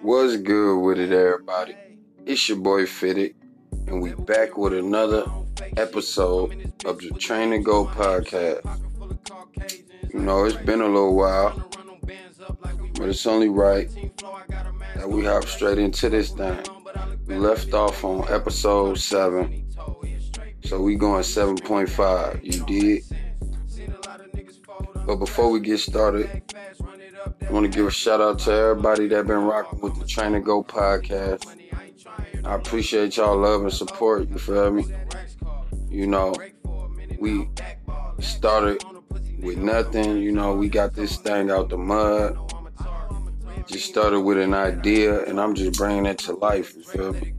What's good with it, everybody? It's your boy Fitted, and we back with another episode of the Train to Go podcast. You know, it's been a little while, but it's only right that we hop straight into this thing. We left off on episode 7, so we going 7.5. You did? But before we get started, I want to give a shout out to everybody that been rocking with the Train to Go podcast. I appreciate y'all love and support. You feel me? You know, we started with nothing. You know, we got this thing out the mud. Just started with an idea, and I'm just bringing it to life. You feel me?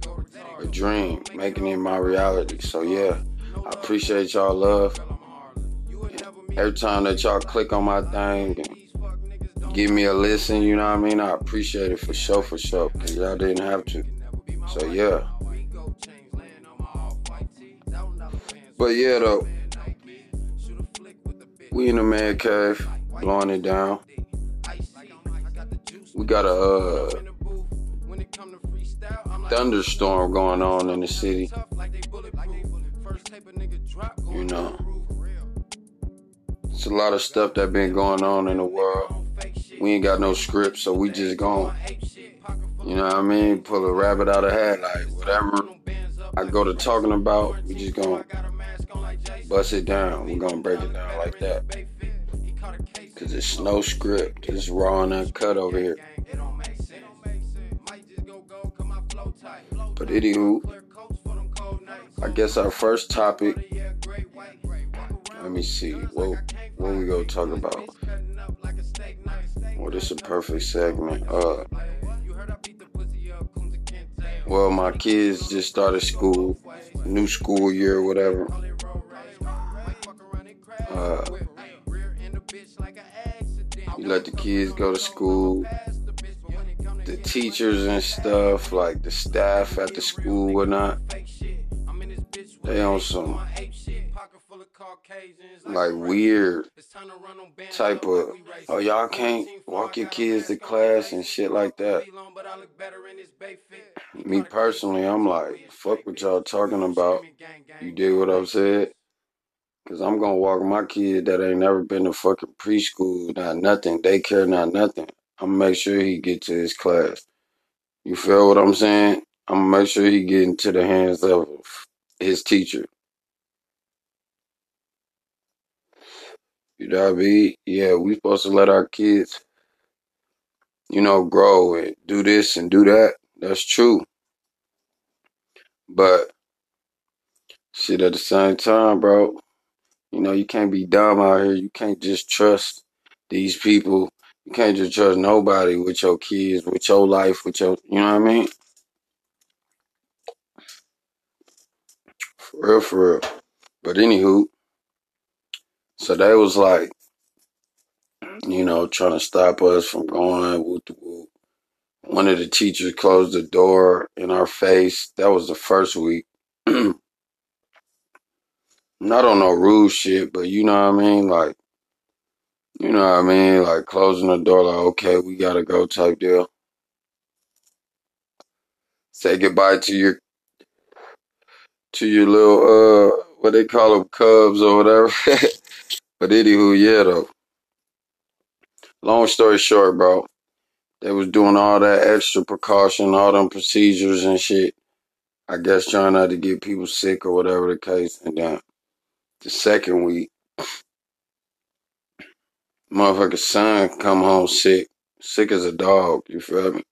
A dream, making it my reality. So yeah, I appreciate y'all love. Every time that y'all click on my thing give me a listen, you know what I mean? I appreciate it for sure, for sure, because y'all didn't have to. So yeah. But yeah, though, we in the man cave, blowing it down. We got a uh, thunderstorm going on in the city. You know, it's a lot of stuff that been going on in the world. We ain't got no script, so we just going. You know what I mean? Pull a rabbit out of hat, like whatever I go to talking about, we just gonna bust it down. we gonna break it down like that. Cause it's no script. It's raw and uncut over here. But anywho, I guess our first topic. Let me see. What what we gonna talk about? Well, this is a perfect segment. Uh, well, my kids just started school, new school year, whatever. Uh, you let the kids go to school. The teachers and stuff, like the staff at the school, whatnot, they on some like weird type of oh y'all can't walk your kids to class and shit like that. Me personally, I'm like, fuck what y'all talking about. You did what I said? Cause I'm gonna walk my kid that ain't never been to fucking preschool, not nothing, daycare, not nothing. I'm gonna make sure he get to his class. You feel what I'm saying? I'm gonna make sure he get into the hands of his teacher. You know what I mean? Yeah, we supposed to let our kids, you know, grow and do this and do that. That's true. But shit at the same time, bro, you know, you can't be dumb out here. You can't just trust these people. You can't just trust nobody with your kids, with your life, with your, you know what I mean? For real, for real. But anywho, so they was like, you know, trying to stop us from going. One of the teachers closed the door in our face. That was the first week. Not on no rude shit, but you know what I mean? Like, you know what I mean? Like closing the door, like, okay, we gotta go type deal. Say goodbye to your to your little uh what they call them cubs or whatever. but anywho, yeah though. Long story short, bro, they was doing all that extra precaution, all them procedures and shit. I guess trying not to get people sick or whatever the case. And then the second week, motherfucker's son come home sick, sick as a dog. You feel me?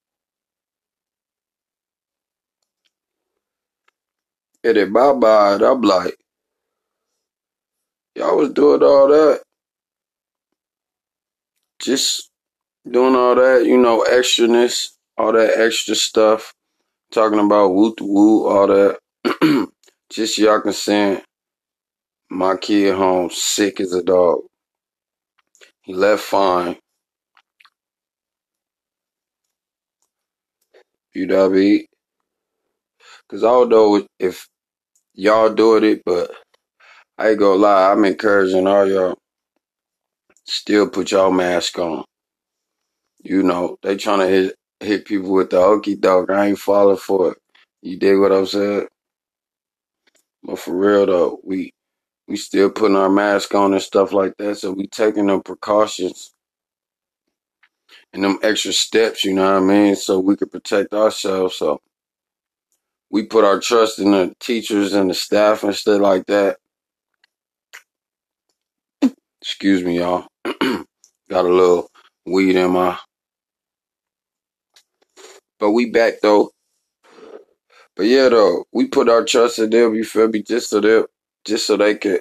And then my mind, I'm like, y'all was doing all that, just doing all that, you know, extraness, all that extra stuff, talking about woo woo, all that. just y'all can send my kid home sick as a dog. He left fine. You know what I mean? Cause I don't know if y'all doing it, but I ain't gonna lie, I'm encouraging all y'all still put y'all mask on. You know, they trying to hit hit people with the okey doke. I ain't falling for it. You dig what I'm saying? But for real though, we we still putting our mask on and stuff like that. So we taking them precautions and them extra steps, you know what I mean? So we could protect ourselves. So we put our trust in the teachers and the staff and stuff like that. Excuse me, y'all. Got a little weed in my. But we back though. But yeah, though we put our trust in them. You feel me? Just so they, just so they could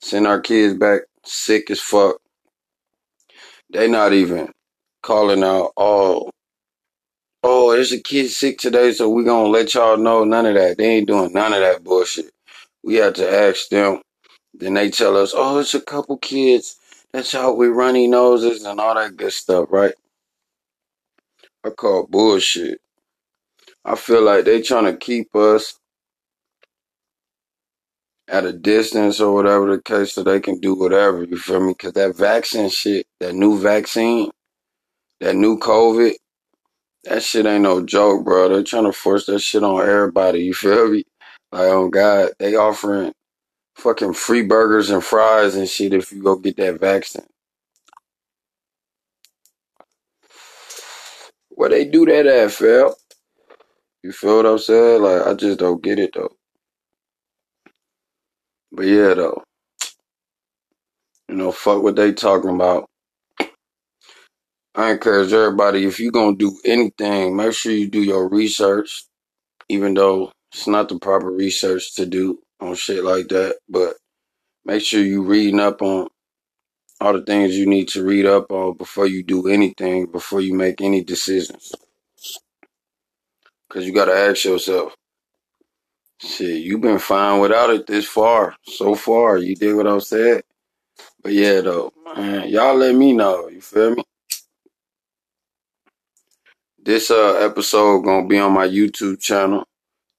send our kids back sick as fuck. They not even calling out. Oh, oh, there's a kid sick today, so we gonna let y'all know. None of that. They ain't doing none of that bullshit. We had to ask them. Then they tell us, oh, it's a couple kids that's out with runny noses and all that good stuff, right? I call bullshit. I feel like they trying to keep us at a distance or whatever the case so they can do whatever, you feel me? Because that vaccine shit, that new vaccine, that new COVID, that shit ain't no joke, bro. They're trying to force that shit on everybody, you feel me? Like, oh God, they offering fucking free burgers and fries and shit if you go get that vaccine. Where they do that at, Phil? You feel what I'm saying? Like, I just don't get it, though. But yeah, though. You know, fuck what they talking about. I encourage everybody, if you're gonna do anything, make sure you do your research, even though it's not the proper research to do on shit like that. But make sure you reading up on all the things you need to read up on before you do anything, before you make any decisions. Cause you gotta ask yourself, shit, you been fine without it this far, so far. You did what I said. But yeah, though, man, y'all let me know. You feel me? This uh episode gonna be on my YouTube channel,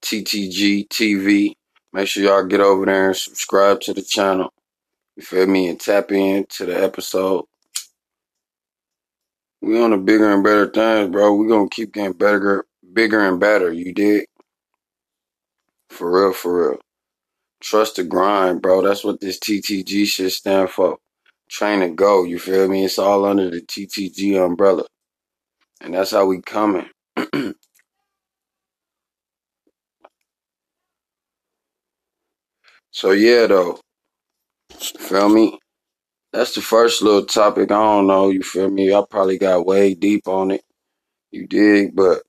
TTG TV. Make sure y'all get over there and subscribe to the channel. You feel me? And tap in to the episode. We on the bigger and better things, bro. We gonna keep getting better, bigger and better. You did? For real, for real. Trust the grind, bro. That's what this TTG shit stand for. Train to go. You feel me? It's all under the TTG umbrella. And that's how we coming. so yeah, though. Feel me? That's the first little topic. I don't know. You feel me? I probably got way deep on it. You dig? But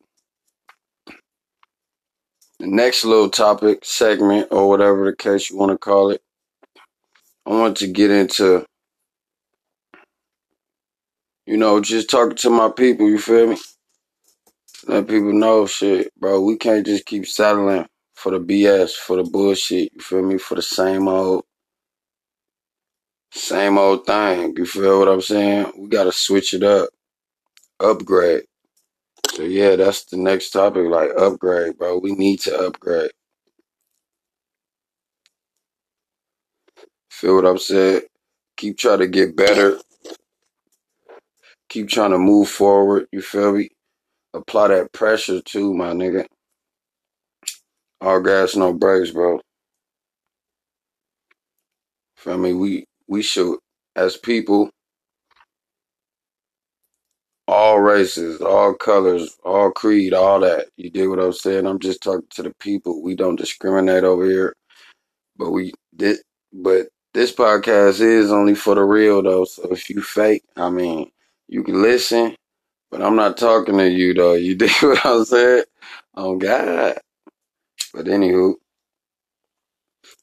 the next little topic, segment, or whatever the case you want to call it, I want to get into, you know, just talking to my people. You feel me? Let people know shit, bro. We can't just keep settling for the BS, for the bullshit. You feel me? For the same old, same old thing. You feel what I'm saying? We gotta switch it up, upgrade. So yeah, that's the next topic. Like upgrade, bro. We need to upgrade. Feel what I'm saying? Keep trying to get better. Keep trying to move forward. You feel me? apply that pressure too, my nigga. All gas, no brakes, bro. Feel me? We we should, as people, all races, all colors, all creed, all that. You dig what I'm saying? I'm just talking to the people. We don't discriminate over here, but we did. But this podcast is only for the real though. So if you fake, I mean, you can listen, but I'm not talking to you though. You dig what I'm saying? Oh God. But anywho,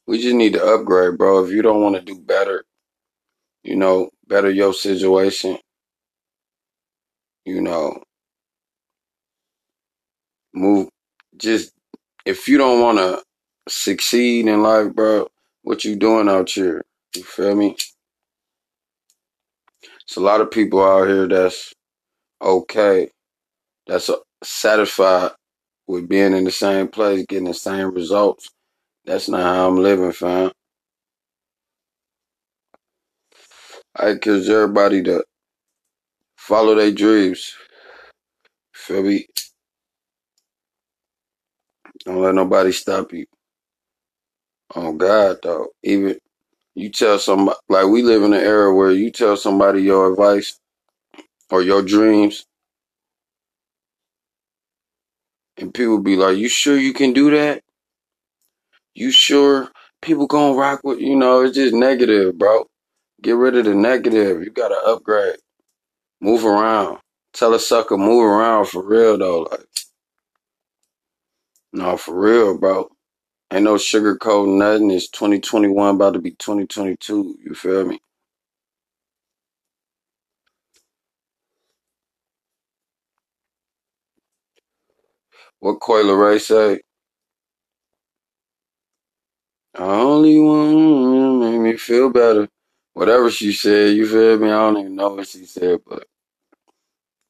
we just need to upgrade, bro. If you don't want to do better, you know, better your situation, you know, move. Just if you don't want to succeed in life, bro, what you doing out here? You feel me? It's a lot of people out here that's okay, that's satisfied with being in the same place, getting the same results. That's not how I'm living, fam. I encourage everybody to follow their dreams. Feel me? Don't let nobody stop you. Oh God, though. Even you tell somebody like we live in an era where you tell somebody your advice or your dreams, and people be like, "You sure you can do that? You sure?" People gonna rock with you know. It's just negative, bro. Get rid of the negative. You gotta upgrade. Move around. Tell a sucker move around for real though. Like, no, for real, bro. Ain't no sugarcoat nothing. It's 2021 about to be 2022. You feel me? What Coi Leray say? I only want to make me feel better. Whatever she said, you feel me? I don't even know what she said, but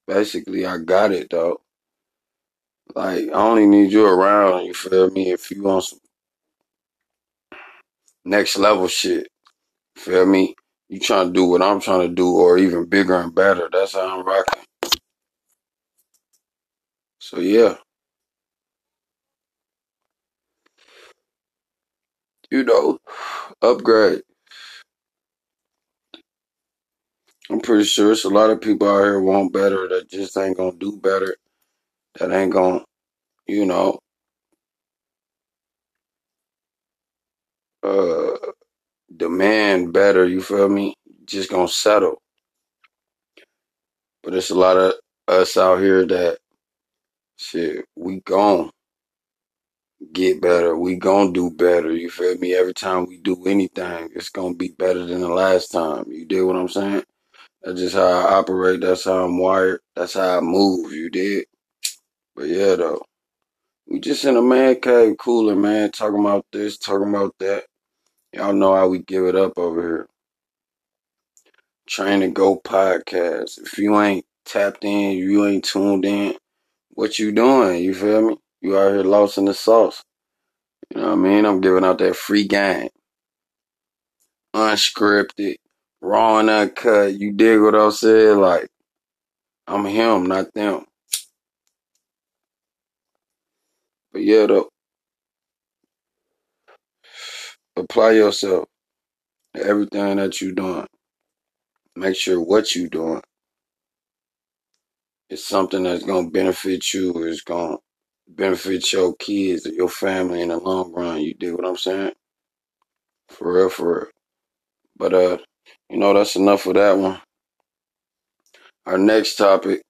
basically I got it though. Like I only need you around, you feel me? If you want some next level shit, feel me? You trying to do what I'm trying to do or even bigger and better. That's how I'm rocking. So yeah. You know, upgrade. I'm pretty sure it's a lot of people out here want better that just ain't gonna do better. That ain't gonna, you know, uh demand better, you feel me? Just gonna settle. But it's a lot of us out here that shit, we gon' get better. We gon' do better. You feel me? Every time we do anything, it's gonna be better than the last time. You did what I'm saying? That's just how I operate. That's how I'm wired. That's how I move. You did? But yeah, though. We just in a man cave cooling, man, talking about this, talking about that. Y'all know how we give it up over here. Train to Go podcast. If you ain't tapped in, you ain't tuned in, what you doing? You feel me? You out here lost in the sauce. You know what I mean? I'm giving out that free game. Unscripted, raw and uncut. You dig what I said? Like, I'm him, not them. But yeah, though, apply yourself to everything that you're doing. Make sure what you're doing is something that's gonna benefit you is gonna benefit your kids your family in the long run. You dig what I'm saying? For real, for real. But uh, you know, that's enough of that one. Our next topic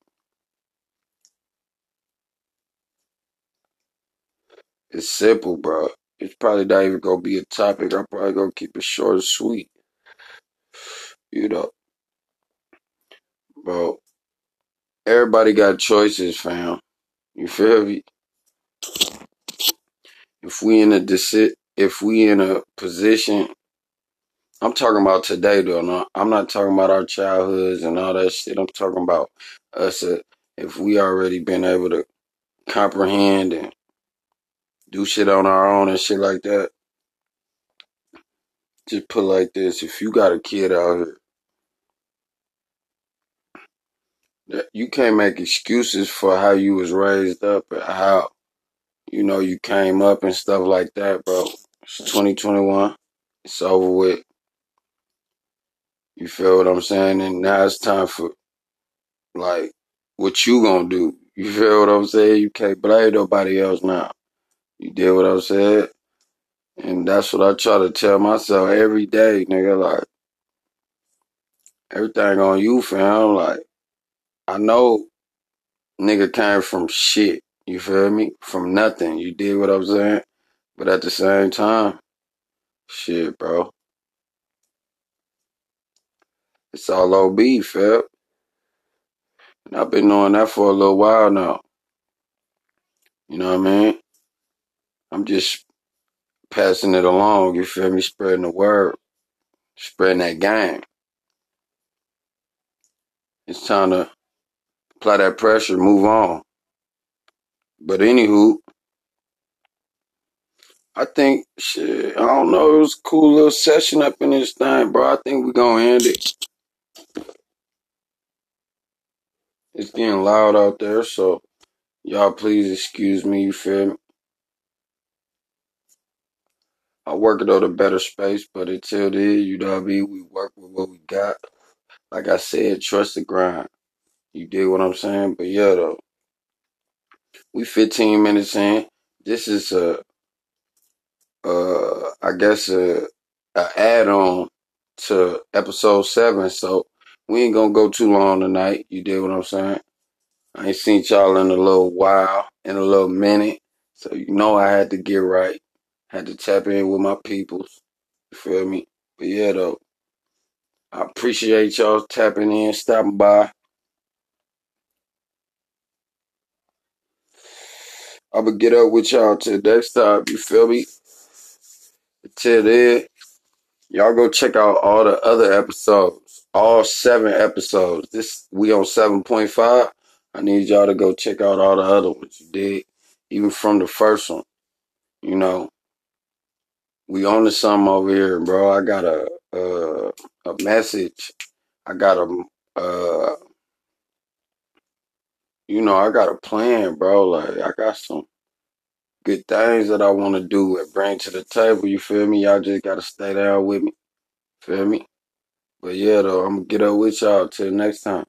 is simple, bro. It's probably not even gonna be a topic. I'm probably gonna keep it short and sweet. You know, bro. Everybody got choices, fam. You feel me? If we in a if we in a position, I'm talking about today though. No, I'm not talking about our childhoods and all that shit. I'm talking about us. Uh, if we already been able to comprehend and do shit on our own and shit like that. Just put like this: if you got a kid out here, you can't make excuses for how you was raised up and how you know you came up and stuff like that, bro. It's 2021. It's over with. You feel what I'm saying? And now it's time for like what you gonna do. You feel what I'm saying? You can't blame nobody else now. You did what I said? And that's what I try to tell myself every day, nigga. Like, everything on you, fam. Like, I know nigga came from shit. You feel me? From nothing. You did what I'm saying? But at the same time, shit, bro. It's all OB, fam. And I've been knowing that for a little while now. You know what I mean? I'm just passing it along, you feel me? Spreading the word, spreading that game. It's time to apply that pressure, move on. But anywho, I think shit, I don't know, it was a cool little session up in this thing, bro. I think we're gonna end it. It's getting loud out there, so Y'all please excuse me, you feel me? I work it out a better space, but until then, you know what I mean? We work with what we got. Like I said, trust the grind. You dig what I'm saying? But yeah, though, we 15 minutes in. This is a, uh, I guess a, a add-on to episode seven. So we ain't gonna go too long tonight. You did what I'm saying? I ain't seen y'all in a little while, in a little minute. So you know I had to get right. Had to tap in with my peoples. You feel me? But yeah, though, I appreciate y'all tapping in, stopping by. I'ma get up with y'all till next time. You feel me? Until then, y'all go check out all the other episodes. All seven episodes. This we on seven point five. I need y'all to go check out all the other ones. You did, even from the first one. You know, we on to something over here, bro. I got a uh, a message. I got a uh, you know, I got a plan, bro. Like I got some good things that I want to do and bring to the table. You feel me? Y'all just gotta stay down with me. Feel me? But yeah, though, I'm gonna get up with y'all till next time.